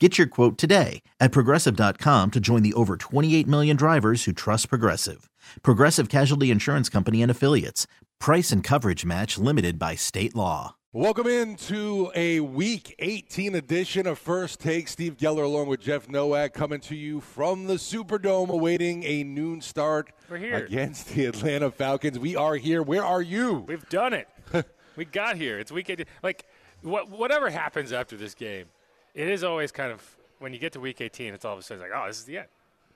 Get your quote today at progressive.com to join the over 28 million drivers who trust Progressive. Progressive Casualty Insurance Company and Affiliates. Price and coverage match limited by state law. Welcome into a week 18 edition of First Take. Steve Geller along with Jeff Nowak coming to you from the Superdome awaiting a noon start We're here. against the Atlanta Falcons. We are here. Where are you? We've done it. we got here. It's week 18. Like, what, whatever happens after this game, it is always kind of when you get to week 18, it's all of a sudden like, oh, this is the end,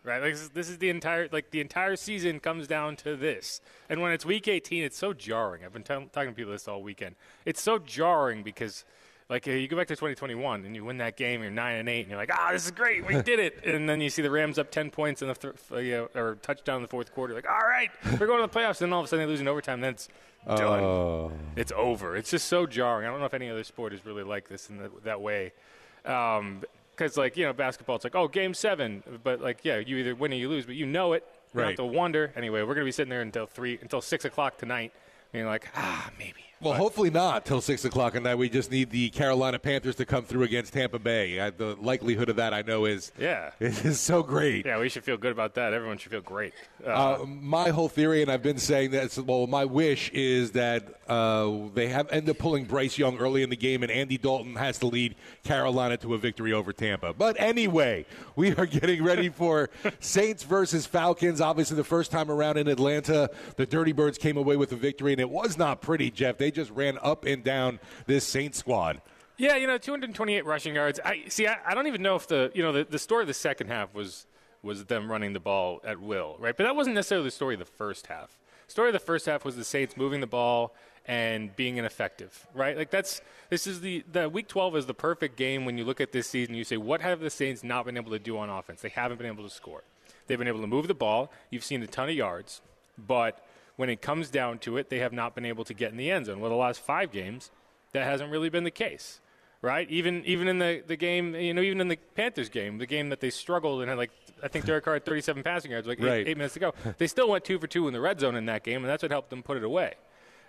right? Like this is, this is the entire like the entire season comes down to this. And when it's week 18, it's so jarring. I've been t- talking to people this all weekend. It's so jarring because. Like uh, you go back to 2021 and you win that game, you're nine and eight, and you're like, "Ah, this is great, we did it!" And then you see the Rams up 10 points in the th- uh, you know, or touchdown in the fourth quarter, like, "All right, we're going to the playoffs." And then all of a sudden they lose in overtime. Then it's done. Oh. It's over. It's just so jarring. I don't know if any other sport is really like this in the, that way. Because, like, you know, basketball, it's like, oh, game seven. But, like, yeah, you either win or you lose, but you know it. You don't Right. have to wonder. Anyway, we're going to be sitting there until 3, until 6 o'clock tonight. You're like, ah, maybe. Well, hopefully not till 6 o'clock at night. We just need the Carolina Panthers to come through against Tampa Bay. Uh, the likelihood of that, I know, is, Yeah. is so great. Yeah, we should feel good about that. Everyone should feel great. Uh, Uh, my whole theory, and I've been saying that. Well, my wish is that uh, they have end up pulling Bryce Young early in the game, and Andy Dalton has to lead Carolina to a victory over Tampa. But anyway, we are getting ready for Saints versus Falcons. Obviously, the first time around in Atlanta, the Dirty Birds came away with a victory, and it was not pretty. Jeff, they just ran up and down this Saints squad. Yeah, you know, 228 rushing yards. I see. I, I don't even know if the you know the, the story of the second half was was them running the ball at will, right? But that wasn't necessarily the story of the first half. Story of the first half was the Saints moving the ball and being ineffective, right? Like that's this is the the week 12 is the perfect game when you look at this season. You say, what have the Saints not been able to do on offense? They haven't been able to score. They've been able to move the ball. You've seen a ton of yards, but when it comes down to it, they have not been able to get in the end zone. Well, the last five games, that hasn't really been the case, right? Even even in the, the game, you know, even in the Panthers game, the game that they struggled and had like I think Derek Carr had 37 passing yards, like eight- eight, minutes to go. They still went two for two in the red zone in that game, and that's what helped them put it away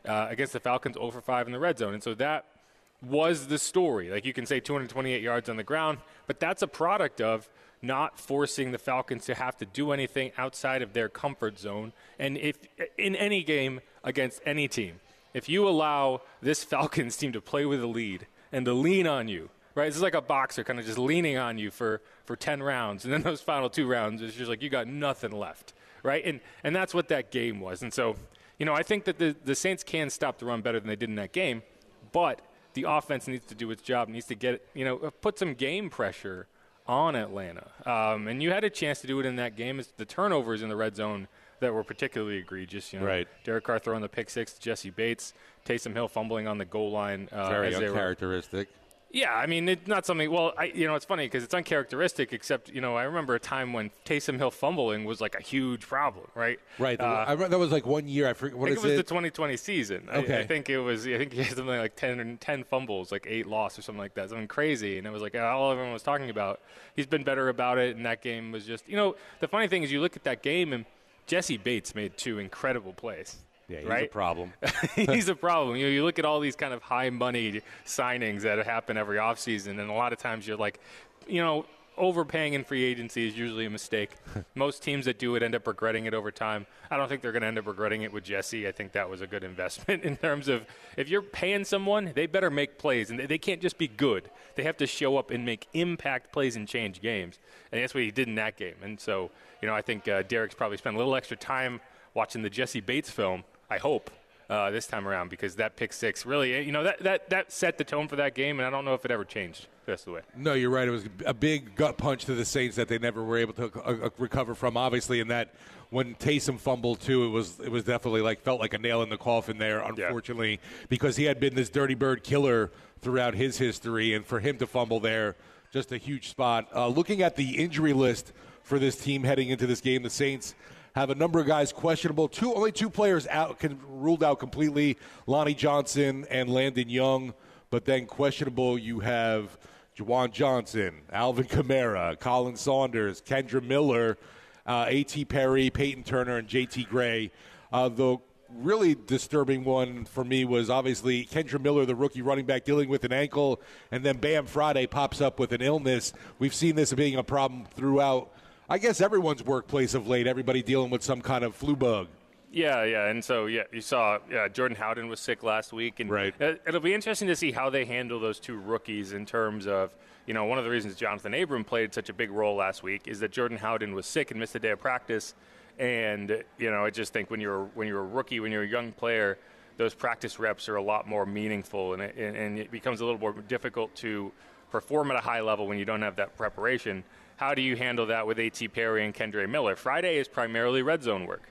uh, against the Falcons, 0 for 5 in the red zone. And so that was the story. Like you can say 228 yards on the ground, but that's a product of not forcing the Falcons to have to do anything outside of their comfort zone. And if in any game against any team, if you allow this Falcons team to play with a lead and to lean on you, right? This is like a boxer kind of just leaning on you for, for 10 rounds. And then those final two rounds, it's just like you got nothing left, right? And, and that's what that game was. And so, you know, I think that the, the Saints can stop the run better than they did in that game, but the offense needs to do its job, needs to get, you know, uh, put some game pressure on Atlanta. Um, and you had a chance to do it in that game. It's the turnovers in the red zone that were particularly egregious. You know, Right. Derek Carr throwing the pick six to Jessie Bates, Taysom Hill fumbling on the goal line. Uh, Very as they were- uncharacteristic. Yeah, I mean, it's not something. Well, I, you know, it's funny because it's uncharacteristic. Except, you know, I remember a time when Taysom Hill fumbling was like a huge problem, right? Right. Uh, I that was like one year. I forget I think is it was the 2020 season. I- I, think it was. I think he had something like 10 10 fumbles, like eight loss or something like that. Something crazy, and it was like all everyone was talking about. He's been better about it, and that game was just. You know, the funny thing is, you look at that game, and Jessie Bates made two incredible plays. Yeah, he's right? a problem. he's a problem. You know, you look at all these kind of high money signings that happen every offseason, and a lot of times you're like, you know, overpaying in free agency is usually a mistake. Most teams that do it end up regretting it over time. I don't think they're going to end up regretting it with Jessie. I think that was a good investment in terms of if you're paying someone, they better make plays, and they can't just be good. They have to show up and make impact plays and change games, and that's what he did in that game. And so, you know, I think uh, Derek's probably spent a little extra time watching the Jessie Bates film. I hope uh, this time around because that pick six really, you know, that, that, that set the tone for that game, and I don't know if it ever changed the rest of the way. No, you're right. It was a big gut punch to the Saints that they never were able to uh, uh recover from. Obviously, in that when Taysom fumbled too, it was it was definitely like felt like a nail in the coffin there. Unfortunately, yeah. because he had been this dirty bird killer throughout his history, and for him to fumble there, just a huge spot. Uh, looking at the injury list for this team heading into this game, the Saints have a number of guys questionable. Two only two players out can, ruled out completely: Lonnie Johnson and Landon Young. But then questionable, you have Juwan Johnson, Alvin Kamara, Colin Saunders, Kendre Miller, uh, A.T. Perry, Peyton Turner, and J.T. Gray. Uh, the really disturbing one for me was obviously Kendre Miller, the rookie running back, dealing with an ankle, and then Bam Friday pops up with an illness. We've seen this being a problem throughout I guess everyone's workplace of late, everybody dealing with some kind of flu bug. Yeah, yeah, and so yeah, you saw yeah, Jordan Howden was sick last week, and right. it'll be interesting to see how they handle those two rookies in terms of you know one of the reasons Jonathan Abram played such a big role last week is that Jordan Howden was sick and missed a day of practice, and you know I just think when you're when you're a rookie, when you're a young player, those practice reps are a lot more meaningful, and it, and it becomes a little more difficult to perform at a high level when you don't have that preparation. How do you handle that with A.T. Perry and Kendre Miller? Friday is primarily red zone work,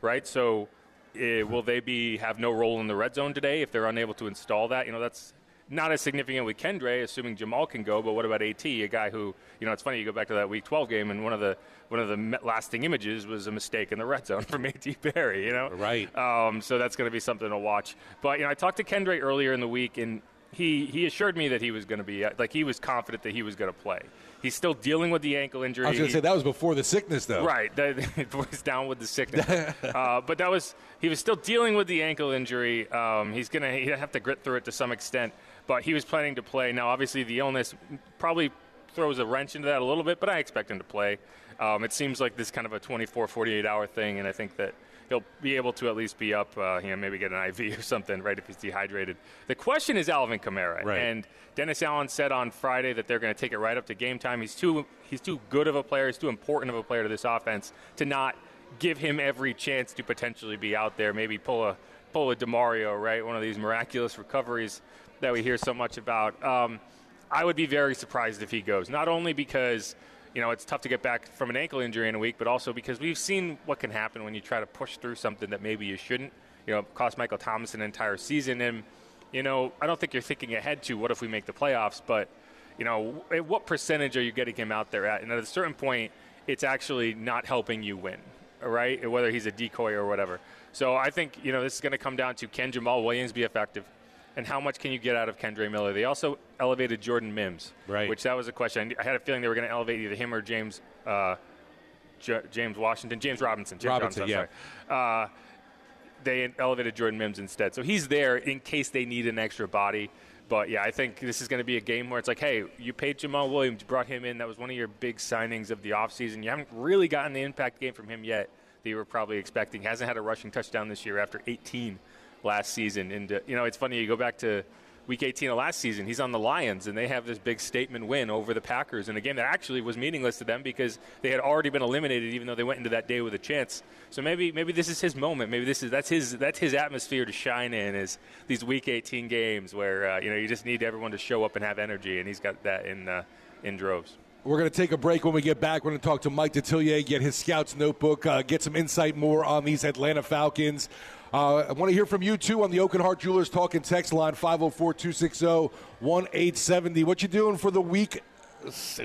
right? So uh, will they be have no role in the red zone today if they're unable to install that? You know, that's not as significant with Kendre, assuming Jamaal can go. But what about At, a guy who you know? It's funny you go back to that Week 12 game, and one of the one of the lasting images was a mistake in the red zone from At Perry. You know, right? Um, so that's going to be something to watch. But you know, I talked to Kendre earlier in the week, and he he assured me that he was going to be like he was confident that he was going to play. He's still dealing with the ankle injury. I was going to say that was before the sickness, though. Right, he's down with the sickness. uh, but that was he was still dealing with the ankle injury. Um, he's going to have to grit through it to some extent. But he was planning to play. Now, obviously, the illness probably throws a wrench into that a little bit, but I expect him to play. Um, it seems like this kind of a 24, 48 hour thing, and I think that he'll be able to at least be up, uh, you know, maybe get an IV or something, right, if he's dehydrated. The question is Alvin Kamara. Right. And Dennis Allen said on Friday that they're going to take it right up to game time. He's too, he's too good of a player, he's too important of a player to this offense to not give him every chance to potentially be out there, maybe pull a, pull a DeMario, right, one of these miraculous recoveries that we hear so much about. Um, I would be very surprised if he goes, not only because – you know, it's tough to get back from an ankle injury in a week, but also because we've seen what can happen when you try to push through something that maybe you shouldn't. You know, cost Michael Thomas an entire season. And, you know, I don't think you're thinking ahead to what if we make the playoffs, but, you know, what percentage are you getting him out there at? And at a certain point, it's actually not helping you win, right? Whether he's a decoy or whatever. So I think, you know, this is going to come down to can Jamaal Williams be effective? And how much can you get out of Kendre Miller? They also elevated Jordan Mims, right? Which that was a question. I had a feeling they were going to elevate either him or James uh, J- James Washington, James Robinson. James Robinson, Robinson yeah. Uh, they elevated Jordan Mims instead, so he's there in case they need an extra body. But yeah, I think this is going to be a game where it's like, hey, you paid Jamaal Williams, brought him in. That was one of your big signings of the offseason. You haven't really gotten the impact game from him yet that you were probably expecting. He hasn't had a rushing touchdown this year after 18 last season. And, uh, you know, it's funny, you go back to week 18 of last season, he's on the Lions, and they have this big statement win over the Packers in a game that actually was meaningless to them because they had already been eliminated, even though they went into that day with a chance. So maybe maybe this is his moment. Maybe this is that's his that's his atmosphere to shine in is these week 18 games where uh, you know you just need everyone to show up and have energy, and he's got that in uh, in droves. We're going to take a break when we get back. We're going to talk to Mike Detillier, get his scouts notebook, uh, get some insight more on these Atlanta Falcons. Uh, I want to hear from you too on the Aucoin Hart Jewelers Talk Talking text line 504-260-1870. What you doing for the week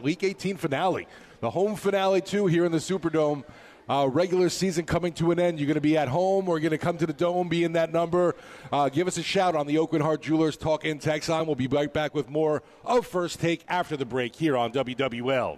week 18 finale? The home finale too here in the Superdome. Uh, regular season coming to an end. You're going to be at home or you're going to come to the Dome, be in that number. Uh, give us a shout on the Aucoin Hart Jewelers Talk in text line. We'll be right back with more of First Take after the break here on WWL.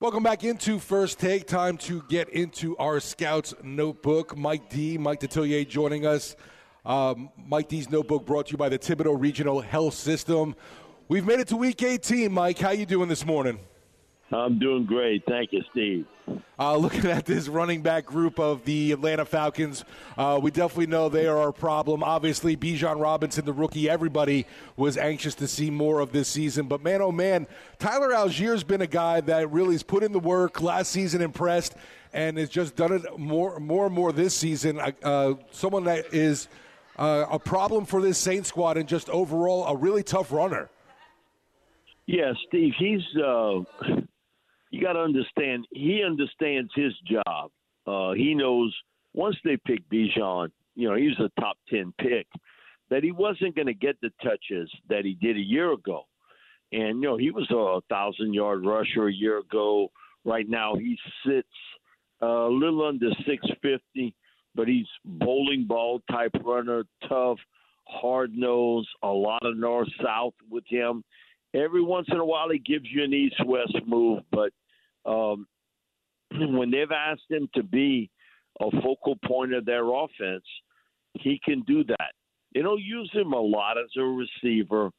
Welcome back into First Take. Time to get into our Scouts Notebook. Mike D, Mike Detillier joining us. Um, Mike D's Notebook brought to you by the Thibodaux Regional Health System. We've made it to Week 18. Mike, how you doing this morning? I'm doing great. Thank you, Steve. Uh, looking at this running back group of the Atlanta Falcons, uh, we definitely know they are a problem. Obviously, Bijan Robinson, the rookie, everybody was anxious to see more of this season. But man, oh man, Tyler Allgeier's been a guy that really has put in the work. Last season, impressed, and has just done it more, more and more this season. Uh, someone that is uh, a problem for this Saint squad, and just overall a really tough runner. Yeah, Steve, he's uh, you got to understand, he understands his job. Uh, he knows once they pick Bijan, you know, he was a top 10 pick, that he wasn't going to get the touches that he did a year ago. And, you know, he was a thousand yard rusher a year ago. Right now, he sits a little under 650, but he's bowling ball type runner, tough, hard nose, a lot of north south with him every once in a while he gives you an east west move, but um, when they've asked him to be a focal point of their offense, he can do that. They don't use him a lot as a receiver.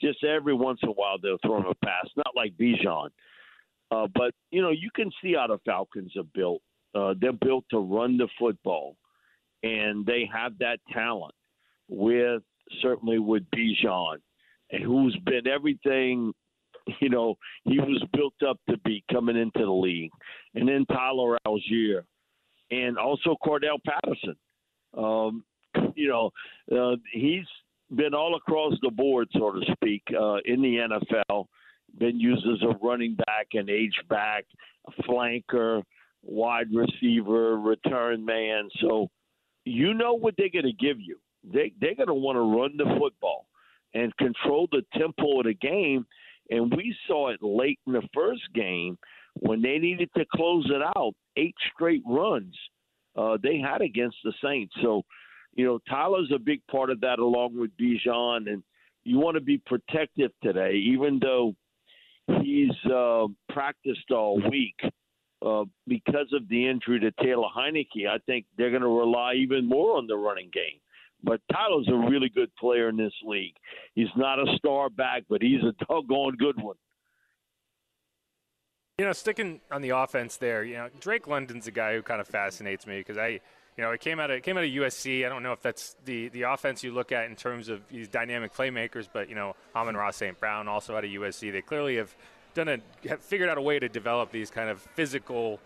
Just every once in a while they'll throw him a pass, not like Bijan. Uh, but you know you can see how the Falcons are built. Uh, they're built to run the football, and they have that talent with certainly with Bijan, who's been everything you know, he was built up to be coming into the league. And then Tyler Allgeier and also Cordarrelle Patterson. Um, you know, uh, he's been all across the board, so to speak, uh, in the NFL. Been used as a running back, an H back, a flanker, wide receiver, return man. So you know what they're going to give you. They they're going to want to run the football and control the tempo of the game and we saw it late in the first game when they needed to close it out, eight straight runs uh, they had against the Saints. So, you know, Tyler's a big part of that along with Bijan. And you want to be protective today, even though he's uh, practiced all week. Uh, because of the injury to Taylor Heinicke, I think they're going to rely even more on the running game. But Tyler's a really good player in this league. He's not a star back, but he's a doggone good one. You know, sticking on the offense there, you know, Drake London's a guy who kind of fascinates me because I, you know, it came out of it came out of USC. I don't know if that's the the offense you look at in terms of these dynamic playmakers, but you know, Amon-Ra St. Brown also out of USC. They clearly have done a have figured out a way to develop these kind of physical,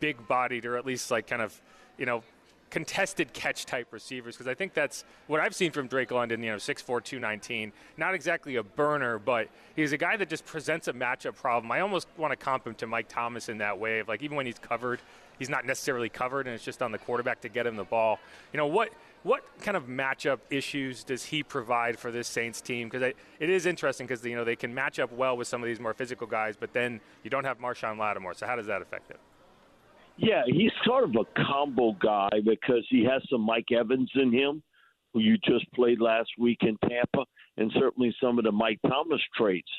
big-bodied, or at least like kind of you know contested catch type receivers because I think that's what I've seen from Drake London, you know, 6'4, 219. Not exactly a burner, but he's a guy that just presents a matchup problem. I almost want to comp him to Mike Thomas in that way of like even when he's covered, he's not necessarily covered and it's just on the quarterback to get him the ball. You know, what what kind of matchup issues does he provide for this Saints team? Because it is interesting because you know they can match up well with some of these more physical guys, but then you don't have Marshon Lattimore. So how does that affect it? Yeah, he's sort of a combo guy because he has some Mike Evans in him, who you just played last week in Tampa, and certainly some of the Mike Thomas traits.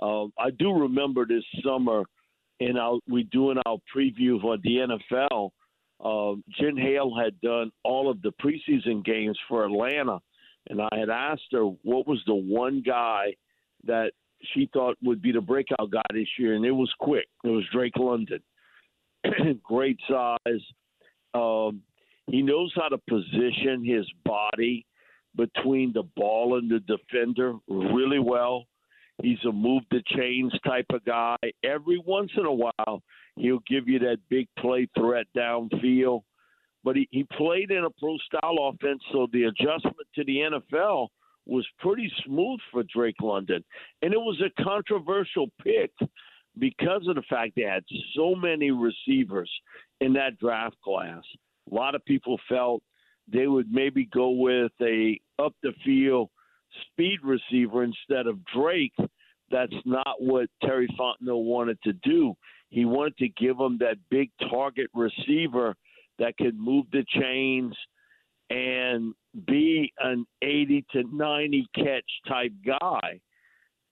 Uh, I do remember this summer, and we doing our preview for the NFL. Uh, Jen Hale had done all of the preseason games for Atlanta, and I had asked her what was the one guy that she thought would be the breakout guy this year, and it was quick. It was Drake London. Great size. Um, he knows how to position his body between the ball and the defender really well. He's a move the chains type of guy. Every once in a while, he'll give you that big play threat downfield. But he, he played in a pro style offense, so the adjustment to the NFL was pretty smooth for Drake London. And it was a controversial pick because of the fact they had so many receivers in that draft class. A lot of people felt they would maybe go with a up the field speed receiver instead of Drake. That's not what Terry Fontenot wanted to do. He wanted to give him that big target receiver that could move the chains and be an 80 to 90 catch type guy.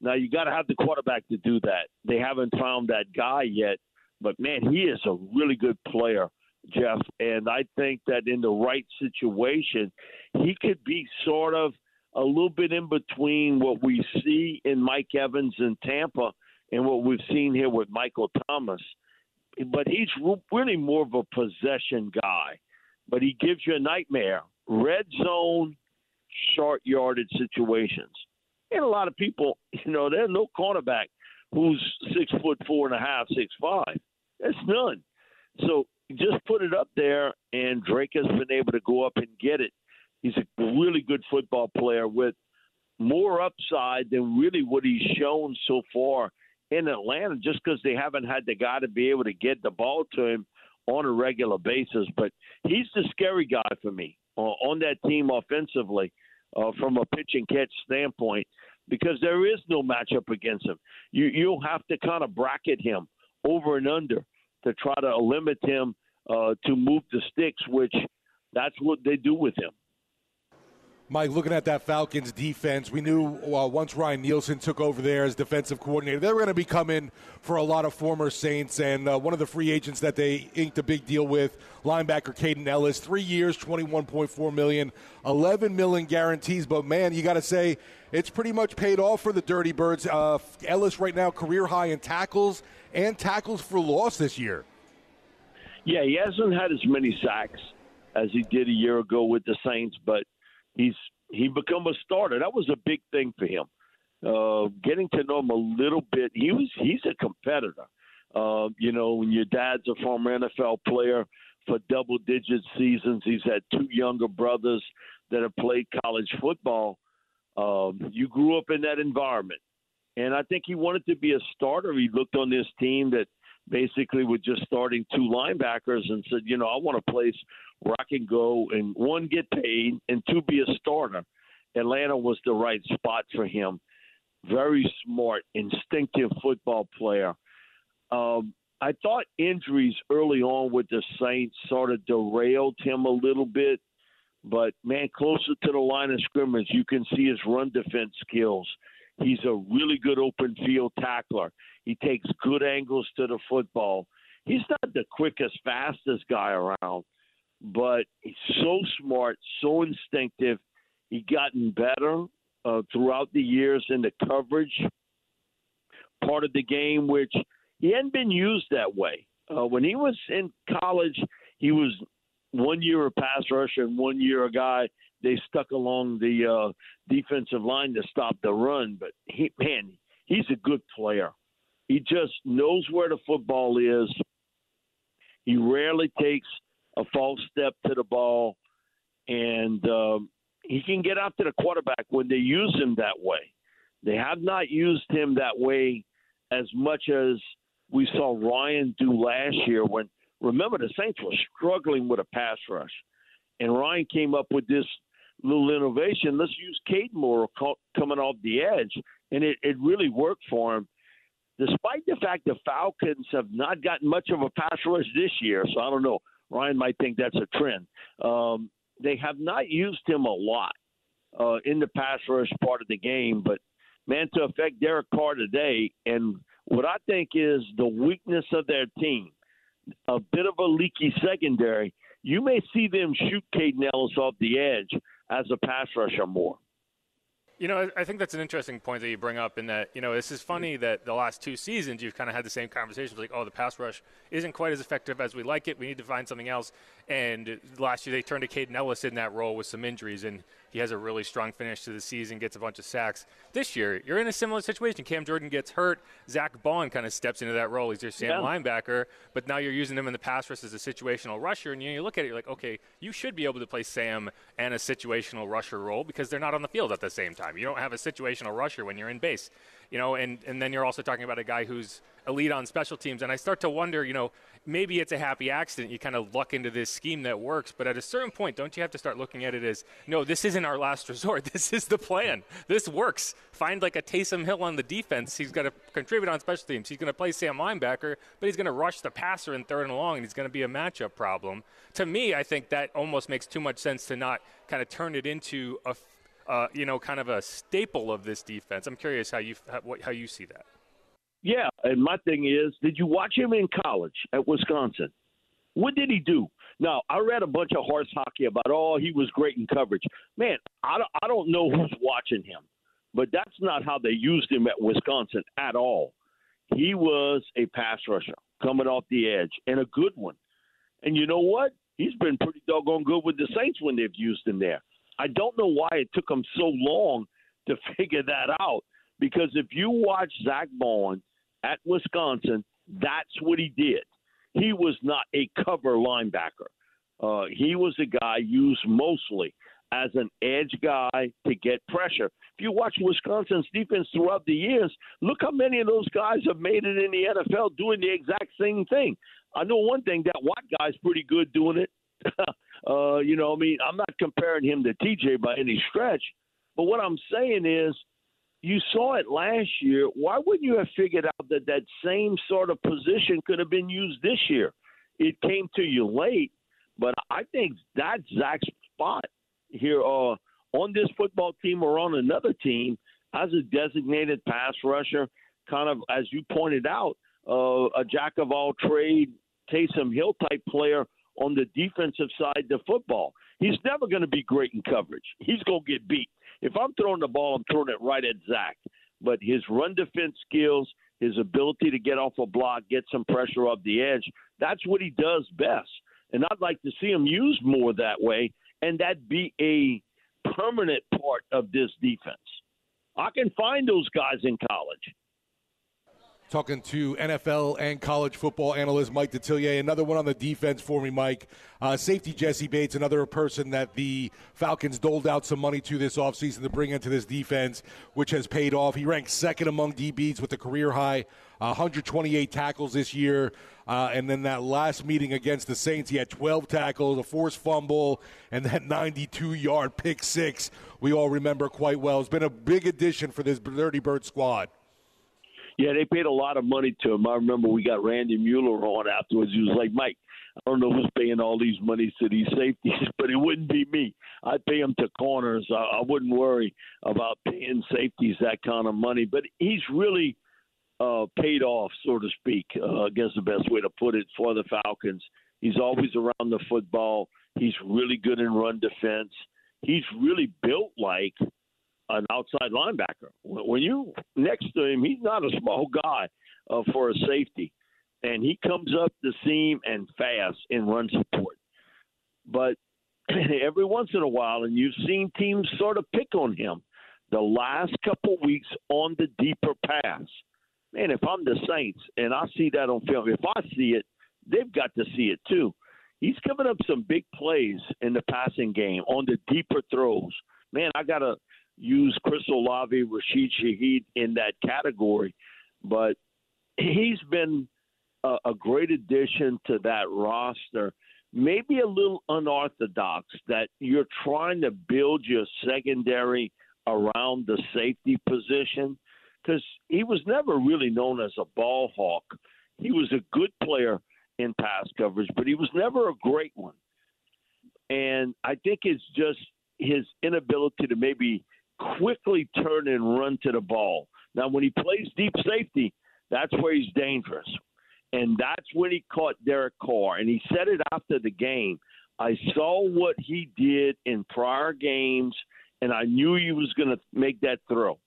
Now you got to have the quarterback to do that. They haven't found that guy yet, but man, he is a really good player, Jeff. And I think that in the right situation, he could be sort of a little bit in between what we see in Mike Evans in Tampa and what we've seen here with Michael Thomas. But he's really more of a possession guy but he gives you a nightmare. Red zone, short yardage situations. And a lot of people, you know, there's no cornerback who's six foot four and a half, six five. There's none. So just put it up there, and Drake has been able to go up and get it. He's a really good football player with more upside than really what he's shown so far in Atlanta, just because they haven't had the guy to be able to get the ball to him on a regular basis. But he's the scary guy for me uh, on that team offensively uh, from a pitch and catch standpoint because there is no matchup against him. You you'll have to kind of bracket him over and under to try to limit him uh, to move the sticks, which that's what they do with him. Mike, looking at that Falcons defense, we knew uh, once Ryan Nielsen took over there as defensive coordinator, they were going to be coming for a lot of former Saints. And uh, one of the free agents that they inked a big deal with, linebacker Kaden Elliss, three years, twenty-one point four million, eleven million guarantees. But man, you got to say it's pretty much paid off for the Dirty Birds. Uh, Elliss right now career high in tackles and tackles for loss this year. Yeah, he hasn't had as many sacks as he did a year ago with the Saints, but he's he become a starter. That was a big thing for him. Uh, getting to know him a little bit, he was he's a competitor. Uh, you know, when your dad's a former NFL player for double digit seasons, he's had two younger brothers that have played college football. Um, you grew up in that environment, and I think he wanted to be a starter. He looked on this team that basically with just starting two linebackers and said, you know, I want a place where I can go and one get paid and two be a starter. Atlanta was the right spot for him. Very smart, instinctive football player. Um, I thought injuries early on with the Saints sort of derailed him a little bit, but man, closer to the line of scrimmage, you can see his run defense skills. He's a really good open field tackler. He takes good angles to the football. He's not the quickest, fastest guy around, but he's so smart, so instinctive. He gotten better uh, throughout the years in the coverage part of the game, which he hadn't been used that way. Uh, when he was in college, he was one year a pass rusher and one year a guy they stuck along the uh, defensive line to stop the run. But he, man, he's a good player. He just knows where the football is. He rarely takes a false step to the ball, and um, he can get after the quarterback when they use him that way. They have not used him that way as much as we saw Ryan do last year. When remember the Saints were struggling with a pass rush, and Ryan came up with this little innovation. Let's use Kaden more coming off the edge, and it, it really worked for him despite the fact the Falcons have not gotten much of a pass rush this year, so I don't know. Ryan might think that's a trend. Um, they have not used him a lot uh, in the pass rush part of the game, but man, to affect Derek Carr today, and what I think is the weakness of their team, a bit of a leaky secondary. You may see them shoot Kaden Elliss off the edge as a pass rusher more. You know, I think that's an interesting point that you bring up in that, you know, this is mm-hmm. funny that the last two seasons you've kind of had the same conversations like, oh, the pass rush isn't quite as effective as we like it. We need to find something else. And last year they turned to Kaden Elliss in that role with some injuries, and he has a really strong finish to the season, gets a bunch of sacks. This year, you're in a similar situation. Cam Jordan gets hurt. Zach Baun kind of steps into that role. He's your Sam yeah. linebacker, but now you're using him in the pass rush as a situational rusher. And you, you look at it, you're like, okay, you should be able to play Sam and a situational rusher role because they're not on the field at the same time. You don't have a situational rusher when you're in base you know, and, and then you're also talking about a guy who's elite on special teams. And I start to wonder, you know, maybe it's a happy accident. You kind of luck into this scheme that works. But at a certain point, don't you have to start looking at it as, no, this isn't our last resort. This is the plan. This works. Find like a Taysom Hill on the defense. He's going to contribute on special teams. He's going to play Sam linebacker, but he's going to rush the passer in third and long, and he's going to be a matchup problem. To me, I think that almost makes too much sense to not kind of turn it into a uh, you know, kind of a staple of this defense. I'm curious how you how, how you see that. Yeah, and my thing is, did you watch him in college at Wisconsin? What did he do? Now, I read a bunch of horse hockey about, oh, he was great in coverage. Man, I don't, I don't know who's watching him, but that's not how they used him at Wisconsin at all. He was a pass rusher coming off the edge and a good one. And you know what? He's been pretty doggone good with the Saints when they've used him there. I don't know why it took them so long to figure that out. Because if you watch Zach Baun at Wisconsin, that's what he did. He was not a cover linebacker. Uh, he was a guy used mostly as an edge guy to get pressure. If you watch Wisconsin's defense throughout the years, look how many of those guys have made it in the NFL doing the exact same thing. I know one thing that Watt guy's pretty good doing it. Uh, you know, I mean, I'm not comparing him to TJ by any stretch, but what I'm saying is, you saw it last year. Why wouldn't you have figured out that that same sort of position could have been used this year? It came to you late, but I think that's Zach's spot here uh, on this football team or on another team as a designated pass rusher, kind of as you pointed out, uh, a jack of all trade, Taysom Hill type player on the defensive side of football. He's never going to be great in coverage. He's going to get beat. If I'm throwing the ball, I'm throwing it right at Zach. But his run defense skills, his ability to get off a block, get some pressure off the edge, that's what he does best. And I'd like to see him used more that way, and that be a permanent part of this defense. I can find those guys in college talking to NFL and college football analyst Mike Detillier. Another one on the defense for me, Mike. Uh, safety Jessie Bates, another person that the Falcons doled out some money to this offseason to bring into this defense, which has paid off. He ranks second among DBs with a career high uh, 128 tackles this year. Uh, and then that last meeting against the Saints, he had 12 tackles, a forced fumble, and that 92 yard pick six we all remember quite well. It's been a big addition for this Dirty Bird squad. Yeah, they paid a lot of money to him. I remember we got Randy Mueller on afterwards. He was like, Mike, I don't know who's paying all these monies to these safeties, but it wouldn't be me. I'd pay them to corners. I, I wouldn't worry about paying safeties that kind of money. But he's really uh, paid off, so to speak. Uh, I guess the best way to put it for the Falcons. He's always around the football. He's really good in run defense. He's really built like an outside linebacker. When you next to him, he's not a small guy uh, for a safety, and he comes up the seam and fast in run support. But every once in a while, and you've seen teams sort of pick on him the last couple weeks on the deeper pass. Man, if I'm the Saints and I see that on film, if I see it, they've got to see it too. He's giving up some big plays in the passing game on the deeper throws. Man, I got to use Chris Olave, Rashid Shaheed in that category, but he's been a, a great addition to that roster. Maybe a little unorthodox that you're trying to build your secondary around the safety position because he was never really known as a ball hawk. He was a good player in pass coverage, but he was never a great one. And I think it's just his inability to maybe quickly turn and run to the ball. Now, when he plays deep safety, that's where he's dangerous. And that's when he caught Derek Carr. And he said it after the game. I saw what he did in prior games, and I knew he was going to make that throw.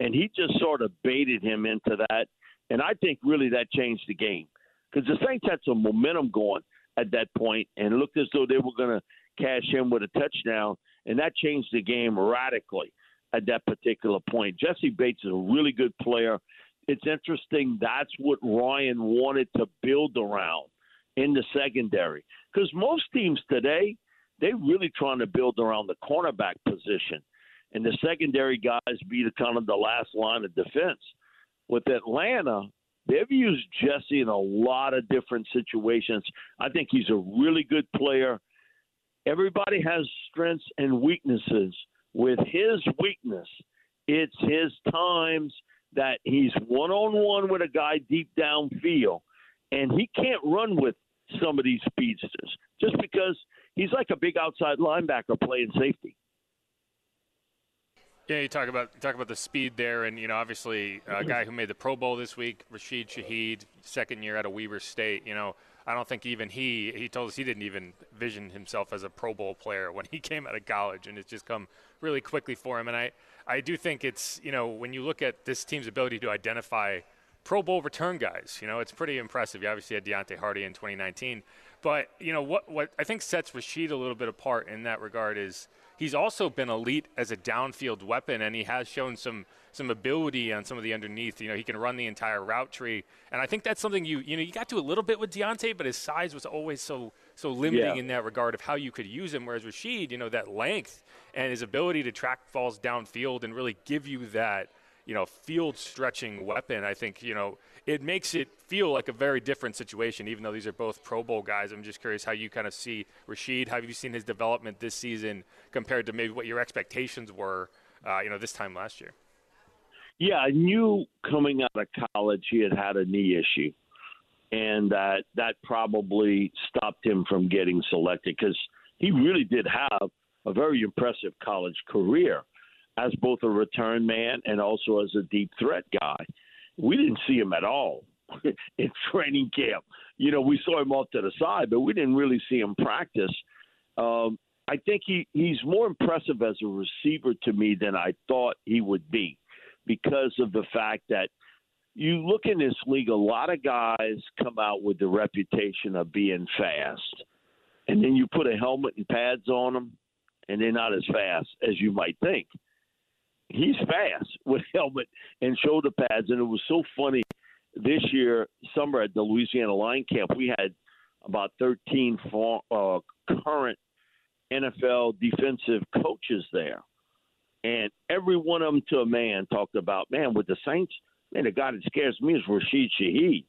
And he just sort of baited him into that. And I think really that changed the game because the Saints had some momentum going at that point and looked as though they were going to cash in with a touchdown, and that changed the game radically at that particular point. Jessie Bates is a really good player. It's interesting. That's what Ryan wanted to build around in the secondary because most teams today they're really trying to build around the cornerback position, and the secondary guys be the kind of the last line of defense. With Atlanta, they've used Jessie in a lot of different situations. I think he's a really good player. Everybody has strengths and weaknesses. With his weakness, it's his times that he's one on one with a guy deep downfield, and he can't run with some of these speedsters just because he's like a big outside linebacker playing safety. Yeah, you talk about talk about the speed there, and you know, obviously, a guy who made the Pro Bowl this week, Rashid Shaheed, second year out of Weber State. You know, I don't think even he he told us he didn't even vision himself as a Pro Bowl player when he came out of college, and it's just come really quickly for him. And I I do think it's you know when you look at this team's ability to identify Pro Bowl return guys, you know, it's pretty impressive. You obviously had Deonte Harty in 2019, but you know what what I think sets Rashid a little bit apart in that regard is he's also been elite as a downfield weapon, and he has shown some some ability on some of the underneath. You know, he can run the entire route tree, and I think that's something you you know you got to a little bit with Deonte, but his size was always so so limiting Yeah. in that regard of how you could use him. Whereas Rashid, you know, that length and his ability to track falls downfield and really give you that you know field stretching weapon. I think you know it makes it feel like a very different situation. Even though these are both Pro Bowl guys, I'm just curious how you kind of see Rashid. Have you seen his development this season compared to maybe what your expectations were? Uh, you know, this time last year. Yeah, I knew coming out of college he had had a knee issue, and that that probably stopped him from getting selected because he really did have a very impressive college career as both a return man and also as a deep threat guy. We didn't see him at all in training camp. You know, we saw him off to the side, but we didn't really see him practice. Um, I think he, he's more impressive as a receiver to me than I thought he would be because of the fact that you look in this league, a lot of guys come out with the reputation of being fast. And then you put a helmet and pads on them, and they're not as fast as you might think. He's fast with helmet and shoulder pads, and it was so funny this year, summer at the Louisiana Line Camp, we had about 13 for, uh, current NFL defensive coaches there. And every one of them to a man talked about, man, with the Saints, man, the guy that scares me is Rashid Shaheed.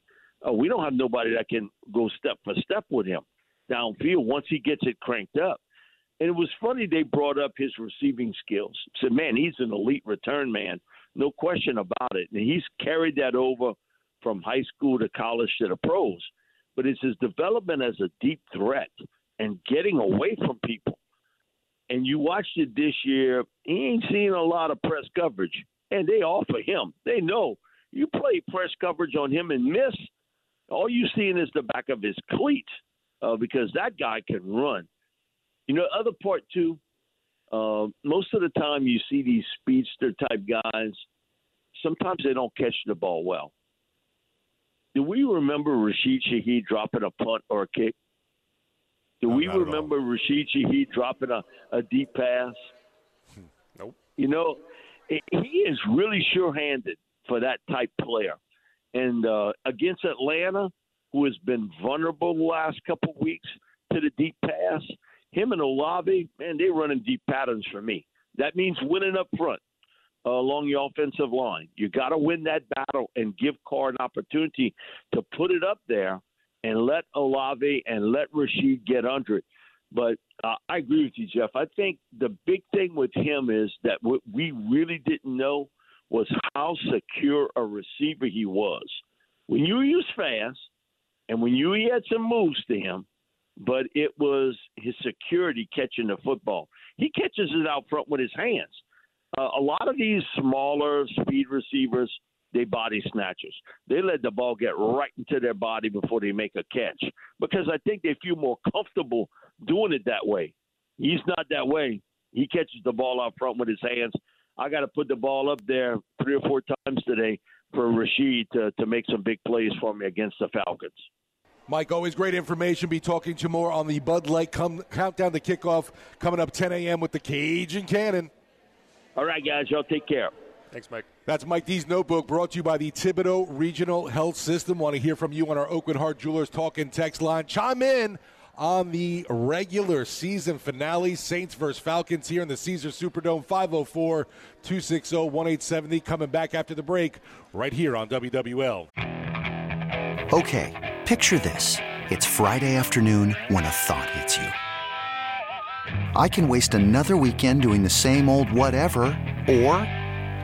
Uh, we don't have nobody that can go step for step with him downfield once he gets it cranked up. And it was funny they brought up his receiving skills. Said, man, he's an elite return man, no question about it. And he's carried that over from high school to college to the pros. But it's his development as a deep threat and getting away from people. And you watched it this year, he ain't seen a lot of press coverage. And they offer him. They know you play press coverage on him and miss, all you seeing is the back of his cleat uh, because that guy can run. You know, other part too. Uh, most of the time, you see these speedster type guys. Sometimes they don't catch the ball well. Do we remember Rashid Shaheed dropping a punt or a kick? Do No, we not at all. remember Rashid Shaheed dropping a, a deep pass? You know, he he is really sure-handed for that type player. And uh, against Atlanta, who has been vulnerable the last couple of weeks to the deep pass, him and Olave, man, they're running deep patterns for me. That means winning up front uh, along the offensive line. You got to win that battle and give Carr an opportunity to put it up there and let Olave and let Rashid get under it. But uh, I agree with you, Jeff. I think the big thing with him is that what we really didn't know was how secure a receiver he was. When you use fast, and when you he had some moves to him, but it was his security catching the football. He catches it out front with his hands. Uh, a lot of these smaller speed receivers, they body snatchers. They let the ball get right into their body before they make a catch because I think they feel more comfortable doing it that way. He's not that way. He catches the ball out front with his hands. I got to put the ball up there three or four times today for Rashid to, to make some big plays for me against the Falcons. Mike, always great information. Be talking to more on the Bud Light come, countdown to kickoff coming up 10 a.m. with the Cajun Cannon. All right, guys, y'all take care. Thanks, Mike. That's Mike D's notebook brought to you by the Thibodaux Regional Health System. Want to hear from you on our Aucoin Hart Jewelers Talk and Text line. Chime in on the regular season finale. Saints versus Falcons here in the Caesar Superdome, 504 260 1870. Coming back after the break, right here on WWL. Okay, picture this. It's Friday afternoon when a thought hits you. I can waste another weekend doing the same old whatever, or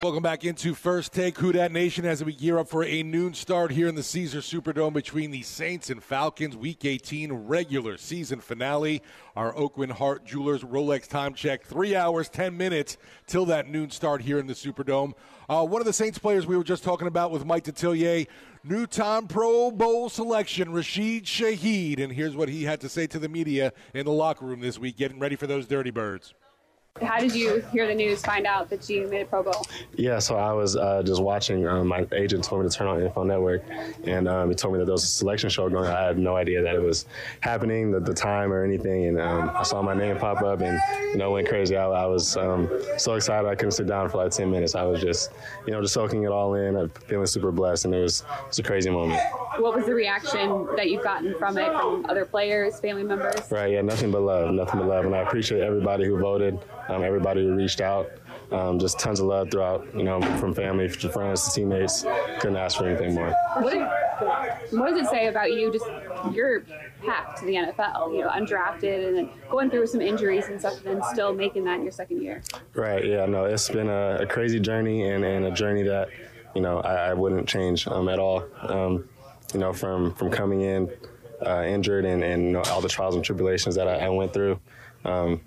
Welcome back into First Take Who Nation as we gear up for a noon start here in the Caesars Superdome between the Saints and Falcons. Week 18 regular season finale. Our Aucoin Hart Jewelers Rolex time check. Three hours, 10 minutes till that noon start here in the Superdome. Uh, one of the Saints players we were just talking about with Mike Detillier, new time Pro Bowl selection, Rashid Shaheed. And here's what he had to say to the media in the locker room this week, getting ready for those Dirty Birds. How did you hear the news, find out that you made a Pro Bowl? Yeah, so I was uh, just watching. Um, my agent told me to turn on NFL Network, and um, he told me that there was a selection show going. I had no idea that it was happening, the, the time or anything. And um, I saw my name pop up, and you know, went crazy. I, I was um, so excited I couldn't sit down for like 10 minutes. I was just, you know, just soaking it all in, uh, feeling super blessed, and it was, it was a crazy moment. What was the reaction that you've gotten from it from other players, family members? Right, yeah, nothing but love, nothing but love, and I appreciate everybody who voted um, everybody who reached out. Um, just tons of love throughout, you know, from family to friends to teammates. Couldn't ask for anything more. What, did, what does it say about you, just your path to the NFL? You know, undrafted and then going through some injuries and stuff, and then still making that in your second year. Right. Yeah. No, it's been a, a crazy journey and, and, a journey that, you know, I, I wouldn't change um, at all. Um, you know, from from coming in uh, injured and, and you know, all the trials and tribulations that I, I went through. Um,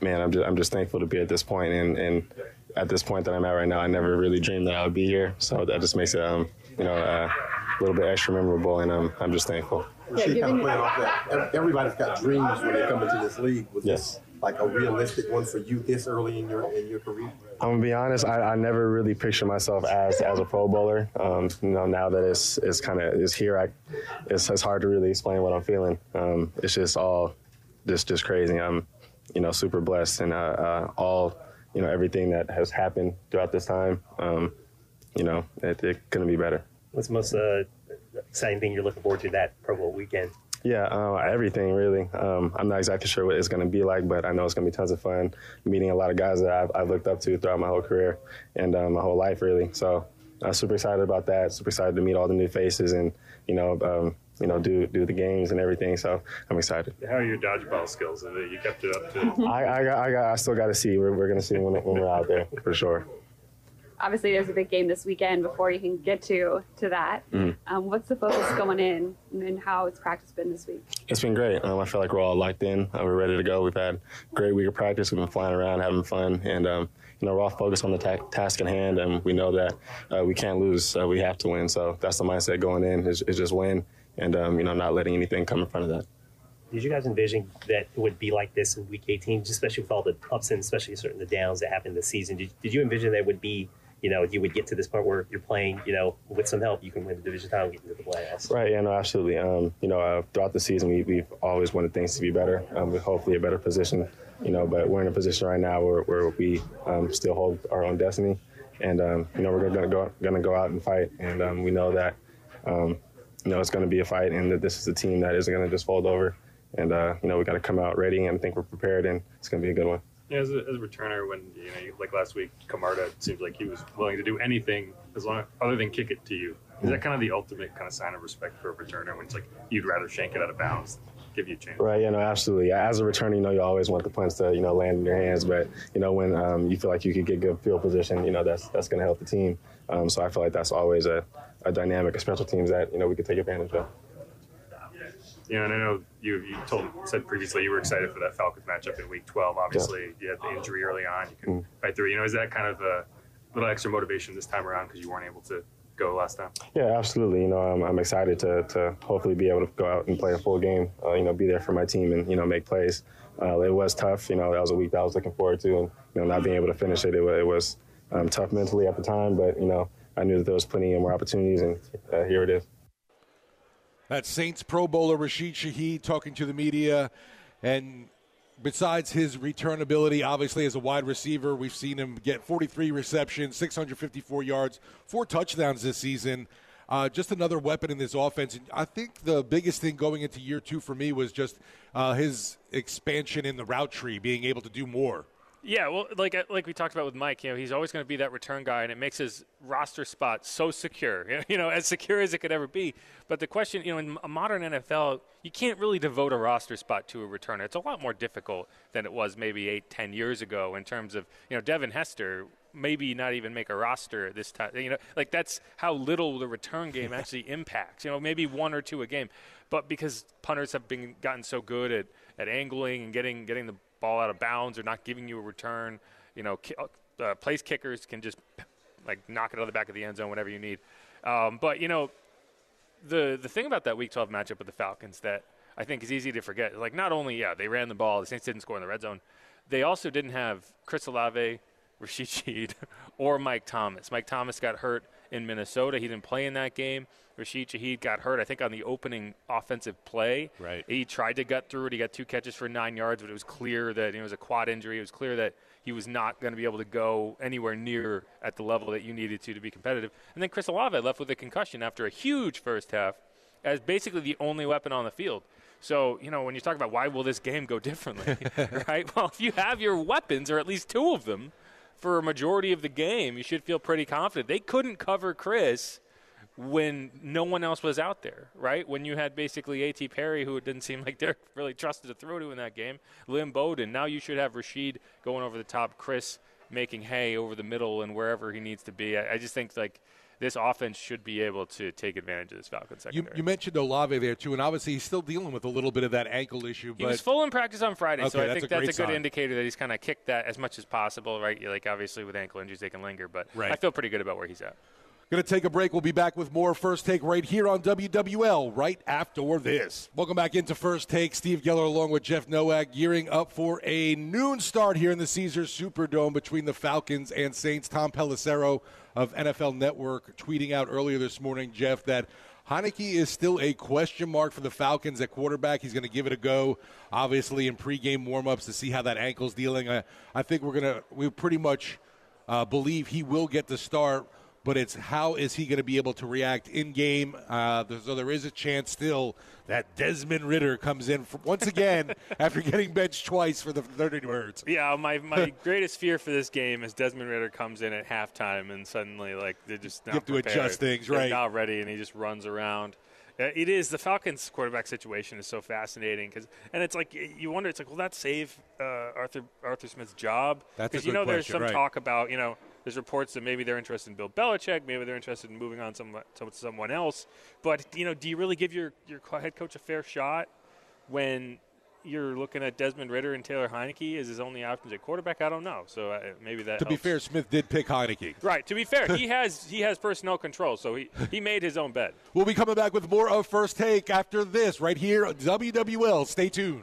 man, I'm just I'm just thankful to be at this point, and and at this point that I'm at right now, I never really dreamed that I would be here. So that just makes it um you know uh, a little bit extra memorable, and um, I'm just thankful. Yeah, kind of playing off that. Everybody's got dreams when they come into this league. Was yes. this like a realistic one for you this early in your in your career? I'm gonna be honest. I, I never really pictured myself as as a Pro Bowler. Um, you know, now that it's it's kind of is here, I it's, it's hard to really explain what I'm feeling. Um, it's just all just just crazy. I'm you know, super blessed and uh, uh, all, you know, everything that has happened throughout this time. Um, you know, it, it, couldn't be better. What's the most uh, exciting thing you're looking forward to that Pro Bowl weekend? Yeah, uh, everything really. Um, I'm not exactly sure what it's going to be like, but I know it's going to be tons of fun. Meeting a lot of guys that I've, I've looked up to throughout my whole career and um, my whole life, really. So I'm super excited about that. Super excited to meet all the new faces and you know um, you know, do do the games and everything. So I'm excited. How are your dodgeball skills? Have you kept it up to? I I, got, I, got, I still got to see. We're, we're going to see when, when we're out there for sure. Obviously, there's a big game this weekend before you can get to to that. Mm-hmm. Um, what's the focus going in, and how it's practice been this week? It's been great. Um, I feel like we're all locked in. Uh, we're ready to go. We've had a great week of practice. We've been flying around, having fun, and um, you know, we're all focused on the ta- task in hand, and we know that uh, we can't lose. Uh, we have to win. So that's the mindset going in is, is just win and um, you know not letting anything come in front of that. Did you guys envision that it would be like this in Week 18, especially with all the ups and especially certain the downs that happened this season? Did, did you envision that it would be you know, you would get to this point where you're playing, you know, with some help, you can win the division title and get into the playoffs. Right. Yeah. No. Absolutely. Um, you know, uh, throughout the season, we, we've always wanted things to be better. Um, with hopefully a better position you know, but we're in a position right now where, where we um, still hold our own destiny, and um, you know we're gonna go gonna go out and fight, and um, we know that um, you know it's gonna be a fight, and that this is a team that isn't gonna just fold over, and uh, you know we got to come out ready, and I think we're prepared, and it's gonna be a good one. Yeah, as a, as a returner, when you know, like last week, Camarda seems like he was willing to do anything as long other than kick it to you. Is that kind of the ultimate kind of sign of respect for a returner when it's like you'd rather shank it out of bounds, give you a chance? Right. Yeah. No. Absolutely. As a returner, you know, you always want the punts to you know land in your hands, but you know when um, you feel like you could get good field position, you know that's that's going to help the team. Um, so I feel like that's always a, a dynamic of special teams that you know we could take advantage of. Yeah, know, and I know you you told said previously you were excited for that Falcons matchup in Week 12. Obviously, you had the injury early on. You can Mm. fight through. You know, is that kind of a little extra motivation this time around because you weren't able to go last time? Yeah, absolutely. You know, I'm, I'm excited to, to hopefully be able to go out and play a full game. Uh, you know, be there for my team and you know make plays. Uh, it was tough. You know, that was a week that I was looking forward to, and you know, not being able to finish it, it, it was um, tough mentally at the time. But you know, I knew that there was plenty of more opportunities, and uh, here it is. That's Saints Pro Bowler Rashid Shaheed talking to the media. And besides his return ability, obviously, as a wide receiver, we've seen him get 43 receptions, 654 yards, four touchdowns this season. Uh, just another weapon in this offense. And I think the biggest thing going into year two for me was just uh, his expansion in the route tree, being able to do more. Yeah, well, like uh, like we talked about with Mike, you know, he's always going to be that return guy, and it makes his roster spot so secure. You know, as secure as it could ever be. But the question, you know, in a modern NFL, you can't really devote a roster spot to a returner. It's a lot more difficult than it was maybe eight, ten years ago in terms of, you know, Devin Hester maybe not even make a roster this time. You know, like that's how little the return game actually impacts. You know, maybe one or two a game, but because punters have been gotten so good at, at angling and getting getting the ball out of bounds or not giving you a return, you know, uh, place kickers can just like knock it out of the back of the end zone whenever you need. Um, but you know, the the thing about that Week 12 matchup with the Falcons that I think is easy to forget, like not only yeah they ran the ball, the Saints didn't score in the red zone, they also didn't have Chris Olave, Rashid Shaheed, or Mike Thomas. Mike Thomas got hurt in Minnesota. He didn't play in that game. Rashid Shaheed got hurt, I think, on the opening offensive play. Right. He tried to gut through it. He got two catches for nine yards, but it was clear that it was a quad injury. It was clear that he was not going to be able to go anywhere near at the level that you needed to to be competitive. And then Chris Olave left with a concussion after a huge first half as basically the only weapon on the field. So, you know, when you talk about why will this game go differently, right? Well, if you have your weapons, or at least two of them, for a majority of the game, you should feel pretty confident. They couldn't cover Chris when no one else was out there, right? When you had basically A.T. Perry, who it didn't seem like Derek really trusted to throw to in that game, Lynn Bowden. Now you should have Rashid going over the top, Chris making hay over the middle and wherever he needs to be. I, I just think like this offense should be able to take advantage of this Falcons You, secondary. you mentioned Olave there, too, and obviously he's still dealing with a little bit of that ankle issue. He was full in practice on Friday, so Okay, I that's think a that's a good sign. indicator that he's kind of kicked that as much as possible, right? Like obviously with ankle injuries they can linger, but Right. I feel pretty good about where he's at. Going to take a break. We'll be back with more First Take right here on WWL right after this. Welcome back into First Take. Steve Geller along with Jeff Nowak gearing up for a noon start here in the Caesars Superdome between the Falcons and Saints. Tom Pelissero of NFL Network tweeting out earlier this morning, Jeff, that Heinicke is still a question mark for the Falcons at quarterback. He's going to give it a go, obviously, in pregame warmups to see how that ankle's dealing. I, I think we're going to, we pretty much uh, believe he will get the start but it's how is he going to be able to react in game. Uh, so there is a chance still that Desmond Ridder comes in for, once again after getting benched twice for the Dirty Birds. Yeah, my, my greatest fear for this game is Desmond Ridder comes in at halftime and suddenly like they're just not You have to prepared. adjust things, They're right. Not ready, and he just runs around. Uh, It is the Falcons' quarterback situation is so fascinating because, and it's like you wonder, it's like, will that save uh, Arthur Arthur Smith's job? That's a Because you good know, there's some right. talk about you know, there's reports that maybe they're interested in Bill Belichick, maybe they're interested in moving on some, to someone else. But you know, do you really give your your head coach a fair shot when you're looking at Desmond Ridder and Taylor Heinicke as his only options at quarterback? I don't know. So uh, maybe that To be fair, Smith did pick Heinicke. Right. To be fair, he has he has personnel control, so he, he made his own bet. We'll be coming back with more of First Take after this right here on WWL. Stay tuned.